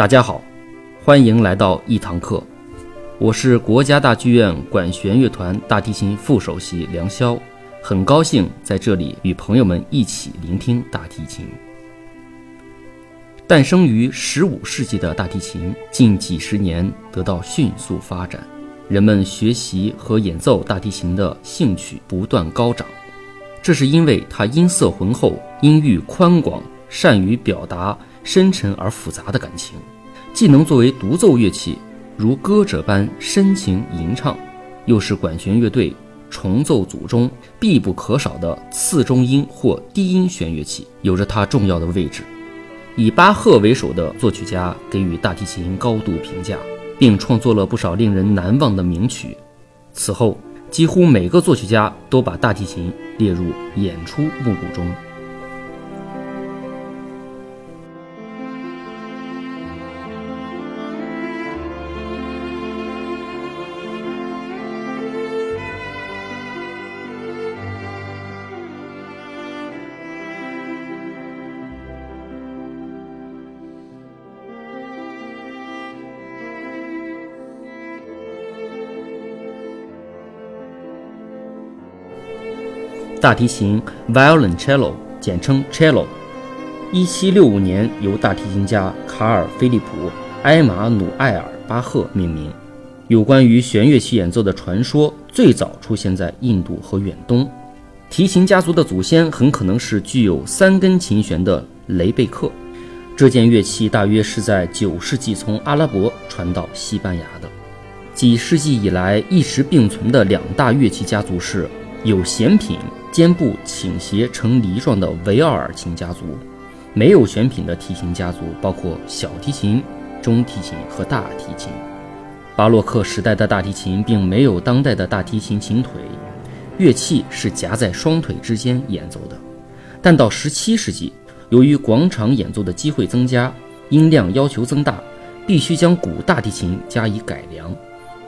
大家好，欢迎来到一堂课。我是国家大剧院管弦乐团大提琴副首席梁霄，很高兴在这里与朋友们一起聆听大提琴。诞生于十五世纪的大提琴，近几十年得到迅速发展，人们学习和演奏大提琴的兴趣不断高涨。这是因为它音色浑厚，音域宽广，善于表达深沉而复杂的感情，既能作为独奏乐器，如歌者般深情吟唱，又是管弦乐队重奏组中必不可少的次中音或低音弦乐器，有着它重要的位置。以巴赫为首的作曲家给予大提琴高度评价，并创作了不少令人难忘的名曲。此后。几乎每个作曲家都把大提琴列入演出目录中。大提琴 （violoncello） 简称 cello，一七六五年由大提琴家卡尔·菲利普·埃马努埃尔·巴赫命名。有关于弦乐器演奏的传说最早出现在印度和远东。提琴家族的祖先很可能是具有三根琴弦的雷贝克。这件乐器大约是在九世纪从阿拉伯传到西班牙的。几世纪以来一直并存的两大乐器家族是有弦品。肩部倾斜成梨状的维奥尔琴家族，没有弦品的提琴家族包括小提琴、中提琴和大提琴。巴洛克时代的大提琴并没有当代的大提琴琴腿，乐器是夹在双腿之间演奏的。但到17世纪，由于广场演奏的机会增加，音量要求增大，必须将古大提琴加以改良。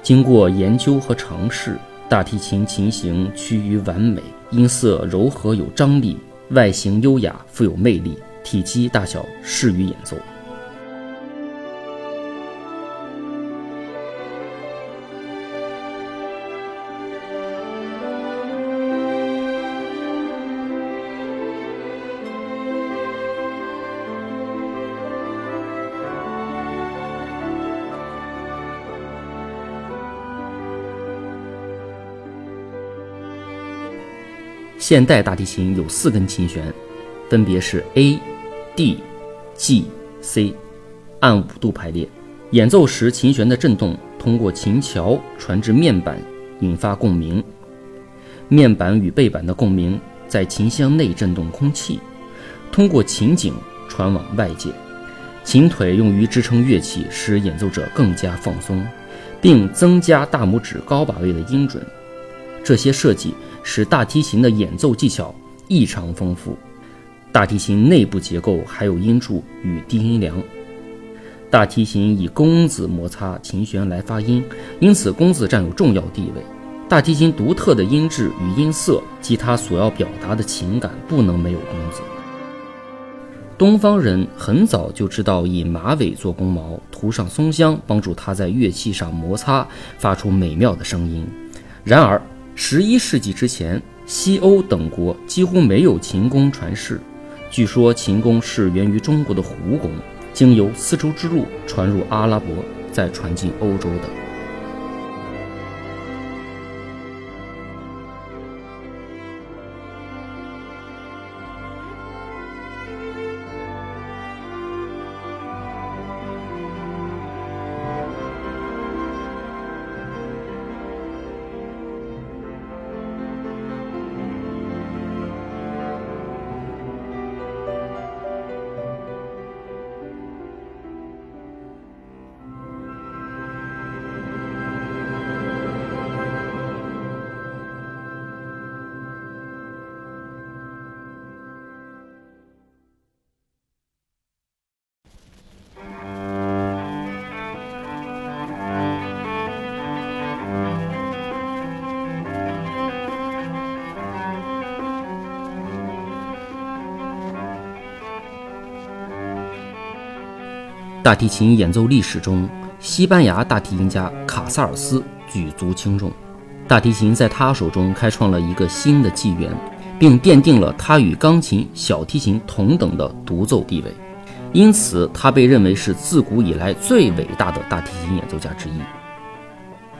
经过研究和尝试，大提琴琴形趋于完美。音色柔和有张力，外形优雅富有魅力，体积大小适于演奏。现代大提琴有四根琴弦，分别是 A、D、G、C，按五度排列。演奏时，琴弦的振动通过琴桥传至面板，引发共鸣。面板与背板的共鸣在琴箱内振动空气，通过琴颈传往外界。琴腿用于支撑乐器，使演奏者更加放松，并增加大拇指高把位的音准。这些设计。使大提琴的演奏技巧异常丰富。大提琴内部结构还有音柱与低音梁。大提琴以弓子摩擦琴弦来发音，因此弓子占有重要地位。大提琴独特的音质与音色及它所要表达的情感不能没有弓子。东方人很早就知道以马尾做弓毛，涂上松香，帮助它在乐器上摩擦，发出美妙的声音。然而，十一世纪之前，西欧等国几乎没有琴弓传世。据说琴弓是源于中国的胡弓，经由丝绸之路传入阿拉伯，再传进欧洲的。大提琴演奏历史中，西班牙大提琴家卡萨尔斯举足轻重。大提琴在他手中开创了一个新的纪元，并奠定了他与钢琴、小提琴同等的独奏地位。因此，他被认为是自古以来最伟大的大提琴演奏家之一。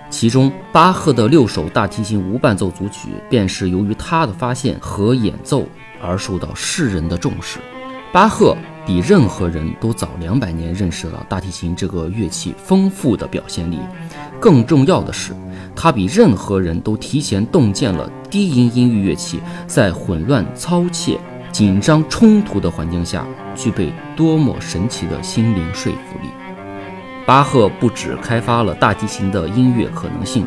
其中，巴赫的六首大提琴无伴奏组曲，便是由于他的发现和演奏而受到世人的重视。巴赫比任何人都早两百年认识到大提琴这个乐器丰富的表现力。更重要的是，他比任何人都提前洞见了低音音域乐器在混乱、操切、紧张、冲突的环境下具备多么神奇的心灵说服力。巴赫不止开发了大提琴的音乐可能性，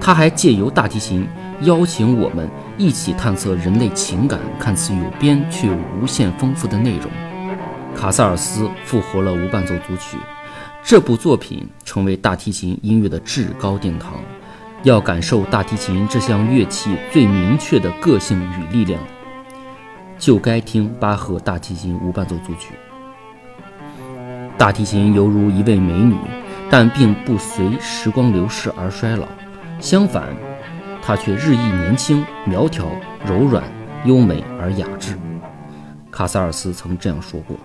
他还借由大提琴邀请我们一起探测人类情感看似有边却无限丰富的内容。卡萨尔斯复活了无伴奏组曲，这部作品成为大提琴音乐的至高殿堂。要感受大提琴这项乐器最明确的个性与力量，就该听巴赫大提琴无伴奏组曲。大提琴犹如一位美女，但并不随时光流逝而衰老，相反，它却日益年轻、苗条、柔软、优美而雅致。卡萨尔斯曾这样说过。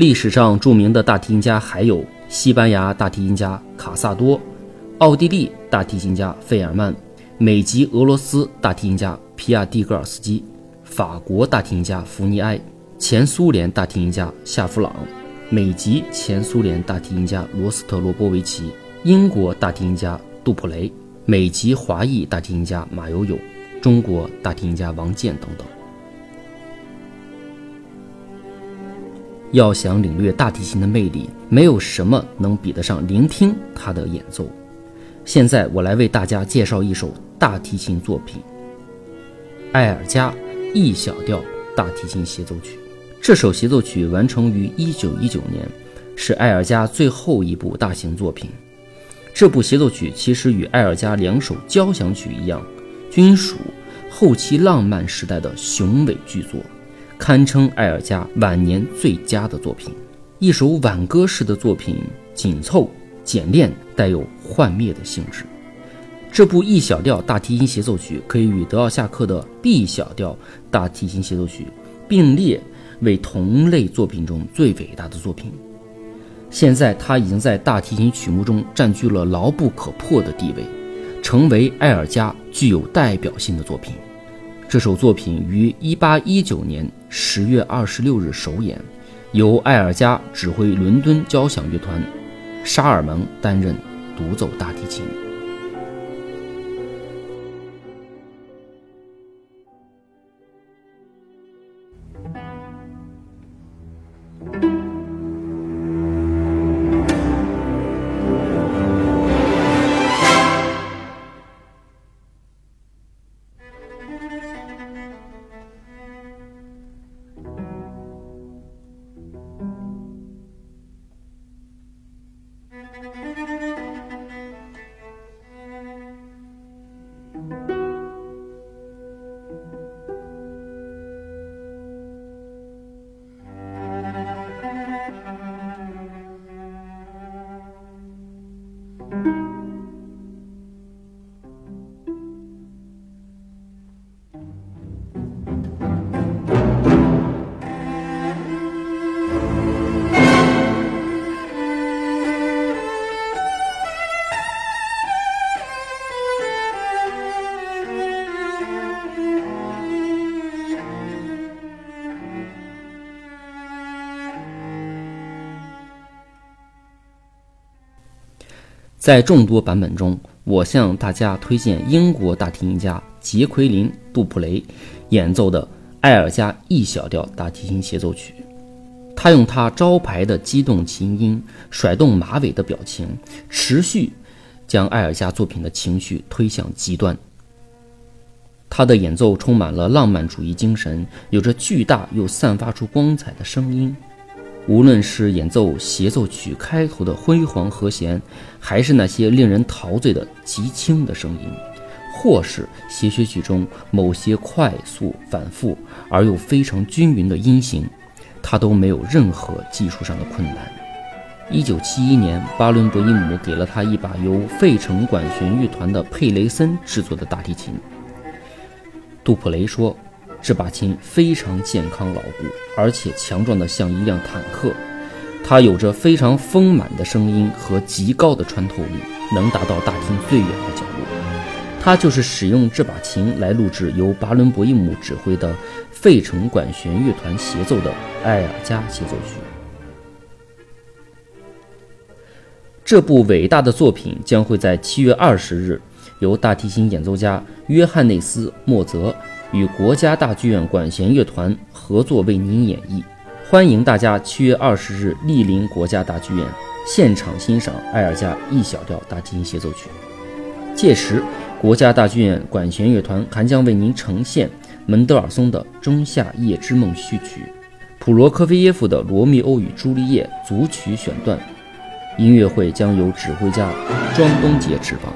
历史上著名的大提琴家还有西班牙大提琴家卡萨多、奥地利大提琴家费尔曼、美籍俄罗斯大提琴家皮亚蒂格尔斯基、法国大提琴家福尼埃、前苏联大提琴家夏夫朗、美籍前苏联大提琴家罗斯特罗波维奇、英国大提琴家杜普雷、美籍华裔大提琴家马友友、中国大提琴家王健等等。要想领略大提琴的魅力，没有什么能比得上聆听它的演奏。现在我来为大家介绍一首大提琴作品——艾尔加 E 小调大提琴协奏曲。这首协奏曲完成于1919年，是艾尔加最后一部大型作品。这部协奏曲其实与艾尔加两首交响曲一样，均属后期浪漫时代的雄伟巨作。堪称艾尔加晚年最佳的作品，一首挽歌式的作品，紧凑、简练，带有幻灭的性质。这部 E 小调大提琴协奏曲可以与德奥夏克的 B 小调大提琴协奏曲并列为同类作品中最伟大的作品。现在，它已经在大提琴曲目中占据了牢不可破的地位，成为艾尔加具有代表性的作品。这首作品于1819年十月二十六日首演，由艾尔加指挥伦敦交响乐团，沙尔蒙担任独奏大提琴。在众多版本中，我向大家推荐英国大提琴家杰奎琳·杜普雷演奏的艾尔加 E 小调大提琴协奏曲。他用他招牌的激动琴音、甩动马尾的表情，持续将艾尔加作品的情绪推向极端。他的演奏充满了浪漫主义精神，有着巨大又散发出光彩的声音。无论是演奏协奏曲开头的辉煌和弦，还是那些令人陶醉的极轻的声音，或是协谑曲中某些快速反复而又非常均匀的音型，他都没有任何技术上的困难。一九七一年，巴伦博伊姆给了他一把由费城管弦乐团的佩雷森制作的大提琴。杜普雷说。这把琴非常健康牢固，而且强壮的像一辆坦克。它有着非常丰满的声音和极高的穿透力，能达到大厅最远的角落。他就是使用这把琴来录制由巴伦博伊姆指挥的费城管弦乐团协奏的《艾尔加协奏曲》。这部伟大的作品将会在七月二十日由大提琴演奏家约翰内斯·莫泽。与国家大剧院管弦乐团合作为您演绎，欢迎大家七月二十日莅临国家大剧院现场欣赏埃尔加 E 小调大提琴协奏曲。届时，国家大剧院管弦乐团还将为您呈现门德尔松的《仲夏夜之梦》序曲，普罗科菲耶夫的《罗密欧与朱丽叶》组曲选段。音乐会将由指挥家庄东杰执棒。